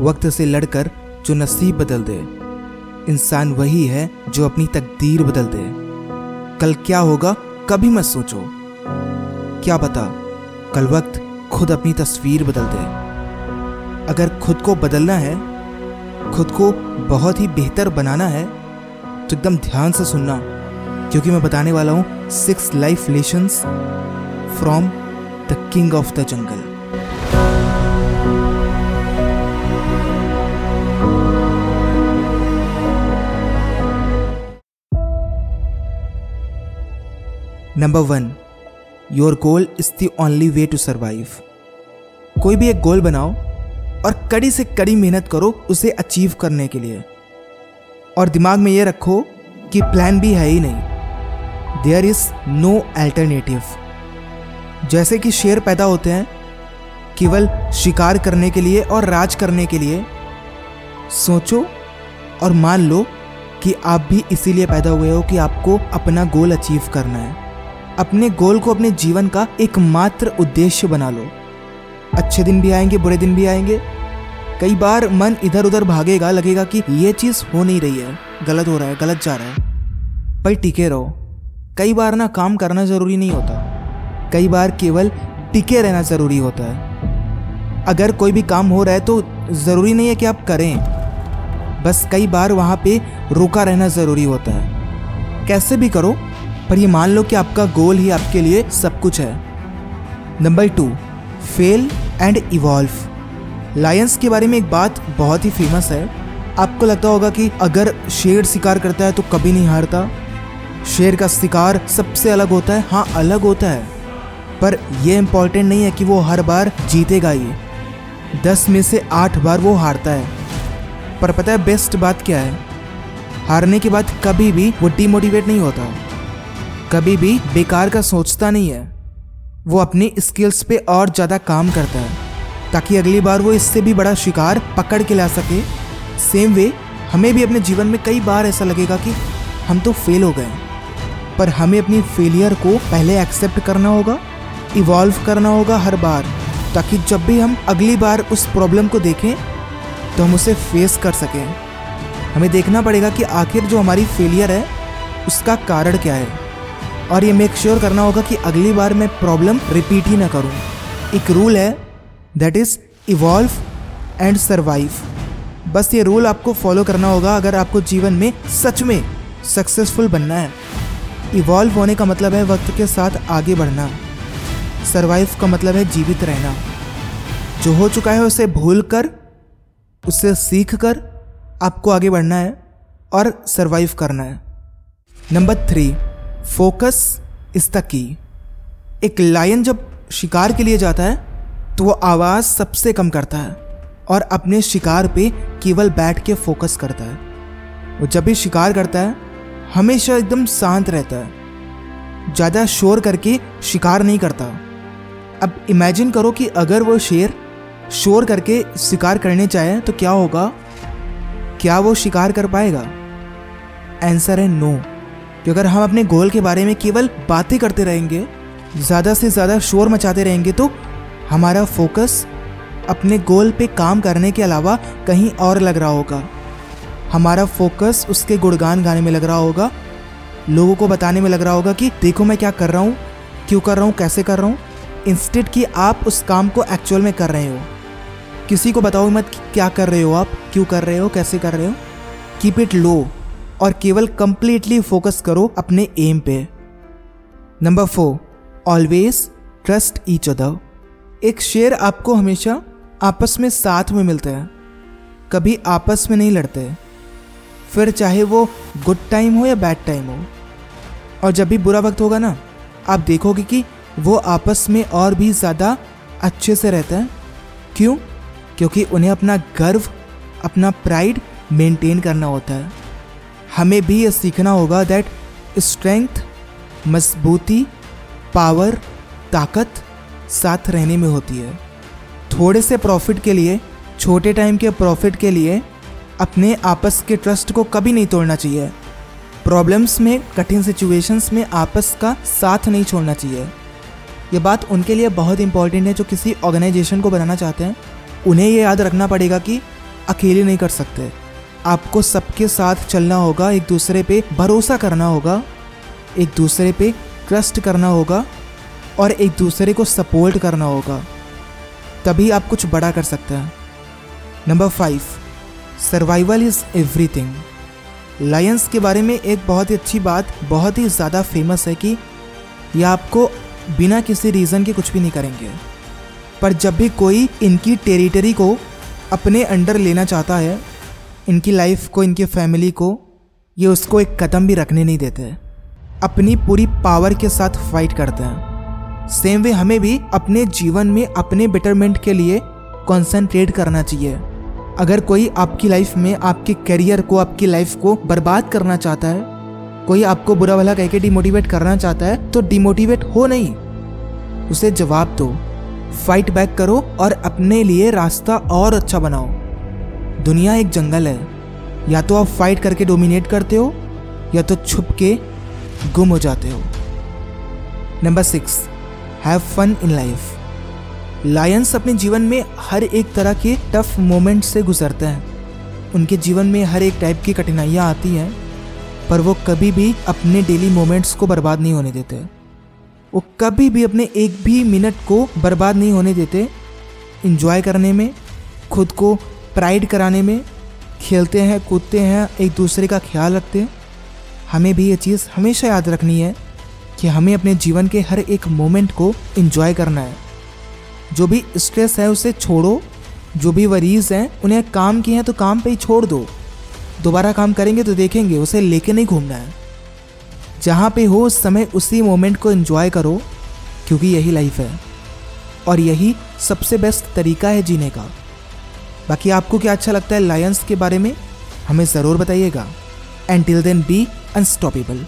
वक्त से लड़कर जो नसीब बदल दे। इंसान वही है जो अपनी तकदीर बदल दे। कल क्या होगा, कभी मत सोचो। क्या पता, कल वक्त खुद अपनी तस्वीर बदल दे। अगर खुद को बदलना है, खुद को बहुत ही बेहतर बनाना है तो एकदम ध्यान से सुनना, क्योंकि मैं बताने वाला हूँ six life lessons from the king of the jungle number one your goal is the only way to survive कोई भी एक गोल बनाओ और कड़ी से कड़ी मेहनत करो उसे अचीव करने के लिए। और दिमाग में ये रखो कि प्लान भी है ही नहीं। देयर इज़ नो अल्टरनेटिव जैसे कि शेर पैदा होते हैं, केवल शिकार करने के लिए और राज करने के लिए। सोचो और मान लो कि आप भी इसीलिए पैदा हुए हो कि आपको अपना गोल अचीव करना है। अपने गोल को अपने जीवन का एकमात्र उद्देश्य बना लो। अच्छे दिन भी आएँगे, बुरे दिन भी आएँगे। कई बार मन इधर उधर भागेगा, लगेगा कि ये चीज़ हो नहीं रही है, गलत हो रहा है, गलत जा रहा है। पर टिके रहो। कई बार ना काम करना ज़रूरी नहीं होता। कई बार केवल टिके रहना ज़रूरी होता है। अगर कोई भी काम हो रहा है तो ज़रूरी नहीं है कि आप करें। बस कई बार वहाँ पे रुका रहना ज़रूरी होता है। कैसे भी करो पर ये मान लो कि आपका गोल ही आपके लिए सब कुछ है। Number two fail and evolve lions के बारे में एक बात बहुत ही फ़ेमस है। आपको लगता होगा कि अगर शेर शिकार करता है तो कभी नहीं हारता। शेर का शिकार सबसे अलग होता है। हाँ अलग होता है। पर यह इंपॉर्टेंट नहीं है कि वो हर बार जीतेगा ये दस में से आठ बार वो हारता है। पर पता है बेस्ट बात क्या है? हारने के बाद कभी भी वो डिमोटिवेट नहीं होता। कभी भी बेकार का सोचता नहीं है। वो अपनी स्किल्स पे और ज़्यादा काम करता है, ताकि अगली बार वो इससे भी बड़ा शिकार पकड़ के ला सके। सेम वे हमें भी अपने जीवन में कई बार ऐसा लगेगा कि हम तो फेल हो गए। पर हमें अपनी फेलियर को पहले एक्सेप्ट करना होगा इवॉल्व करना होगा हर बार, ताकि जब भी हम अगली बार उस प्रॉब्लम को देखें तो हम उसे फेस कर सकें। हमें देखना पड़ेगा कि आखिर जो हमारी फेलियर है, उसका कारण क्या है। और ये मेक श्योर करना होगा कि अगली बार मैं प्रॉब्लम रिपीट ही ना करूँ। एक रूल है that is evolve and survive बस ये रूल आपको फॉलो करना होगा अगर आपको जीवन में सच में सक्सेसफुल बनना है। इवॉल्व होने का मतलब है वक्त के साथ आगे बढ़ना। सर्वाइव का मतलब है जीवित रहना। जो हो चुका है उसे भूल कर उससे सीख कर आपको आगे बढ़ना है और सर्वाइव करना है। Number three focus is the key. एक लायन जब शिकार के लिए जाता है तो वो आवाज़ सबसे कम करता है और अपने शिकार पे केवल बैठ के फोकस करता है। वो जब भी शिकार करता है, हमेशा एकदम शांत रहता है। ज़्यादा शोर करके शिकार नहीं करता। अब इमेजिन करो कि अगर वो शेर शोर करके शिकार करने चाहे तो क्या होगा? क्या वो शिकार कर पाएगा? आंसर है नो कि अगर हम अपने गोल के बारे में केवल बातें करते रहेंगे, ज़्यादा से ज़्यादा शोर मचाते रहेंगे तो हमारा फोकस अपने गोल पे काम करने के अलावा कहीं और लग रहा होगा। हमारा फोकस उसके गुणगान गाने में लग रहा होगा, लोगों को बताने में लग रहा होगा कि देखो मैं क्या कर रहा हूँ, क्यों कर रहा हूँ, कैसे कर रहा हूँ। इंस्टेड कि आप उस काम को एक्चुअल में कर रहे हो। किसी को बताओ मत क्या कर रहे हो आप, क्यों कर रहे हो, कैसे कर रहे हो। कीप इट लो और केवल कंप्लीटली फोकस करो अपने एम पे। Number four always trust each other एक शेर आपको हमेशा आपस में साथ में मिलते हैं, कभी आपस में नहीं लड़ते। फिर चाहे वो गुड टाइम हो या बैड टाइम हो, और जब भी बुरा वक्त होगा ना, आप देखोगे कि वो आपस में और भी ज़्यादा अच्छे से रहते हैं। क्यों? क्योंकि उन्हें अपना गर्व, अपना प्राइड मेंटेन करना होता है। हमें भी ये सीखना होगा दैट स्ट्रेंथ मजबूती पावर ताकत साथ रहने में होती है। थोड़े से प्रॉफिट के लिए, छोटे टाइम के प्रॉफिट के लिए अपने आपस के ट्रस्ट को कभी नहीं तोड़ना चाहिए। प्रॉब्लम्स में, कठिन सिचुएशंस में आपस का साथ नहीं छोड़ना चाहिए। ये बात उनके लिए बहुत इंपॉर्टेंट है जो किसी ऑर्गेनाइजेशन को बनाना चाहते हैं। उन्हें ये याद रखना पड़ेगा कि अकेले नहीं कर सकते। आपको सबके साथ चलना होगा, एक दूसरे पे भरोसा करना होगा, एक दूसरे पे ट्रस्ट करना होगा और एक दूसरे को सपोर्ट करना होगा। तभी आप कुछ बड़ा कर सकते हैं। Number five survival is everything lions के बारे में एक बहुत ही अच्छी बात, बहुत ही ज़्यादा फ़ेमस है कि ये आपको बिना किसी रीज़न के कुछ भी नहीं करेंगे। पर जब भी कोई इनकी टेरिटरी को अपने अंडर लेना चाहता है इनकी लाइफ को, इनकी फैमिली को, ये उसको एक कदम भी रखने नहीं देते। अपनी पूरी पावर के साथ फाइट करते हैं। सेम वे हमें भी अपने जीवन में, अपने बेटरमेंट के लिए कॉन्सेंट्रेट करना चाहिए। अगर कोई आपकी लाइफ में, आपके करियर को, आपकी लाइफ को बर्बाद करना चाहता है, कोई आपको बुरा भला कह के डिमोटिवेट करना चाहता है तो डिमोटिवेट हो नहीं। उसे जवाब दो फाइट बैक करो और अपने लिए रास्ता और अच्छा बनाओ। दुनिया एक जंगल है। या तो आप फाइट करके डोमिनेट करते हो, या तो छुप के गुम हो जाते हो। Number six have fun in life lions अपने जीवन में हर एक तरह के टफ मोमेंट से गुजरते हैं। उनके जीवन में हर एक टाइप की कठिनाइयाँ आती हैं, पर वो कभी भी अपने डेली मोमेंट्स को बर्बाद नहीं होने देते। वो कभी भी अपने एक भी मिनट को बर्बाद नहीं होने देते। इंजॉय करने में, खुद को प्राइड कराने में खेलते हैं, कूदते हैं, एक दूसरे का ख्याल रखते हैं। हमें भी ये चीज़ हमेशा याद रखनी है कि हमें अपने जीवन के हर एक मोमेंट को इन्जॉय करना है। जो भी स्ट्रेस है उसे छोड़ो, जो भी वरीज हैं, उन्हें काम किए हैं तो काम पे ही छोड़ दो। दोबारा काम करेंगे तो देखेंगे, उसे लेके नहीं घूमना है। जहाँ पे हो उस समय उसी मोमेंट को एंजॉय करो, क्योंकि यही लाइफ है। और यही सबसे बेस्ट तरीका है जीने का। बाकी आपको क्या अच्छा लगता है लायंस के बारे में, हमें ज़रूर बताइएगा। And till then be unstoppable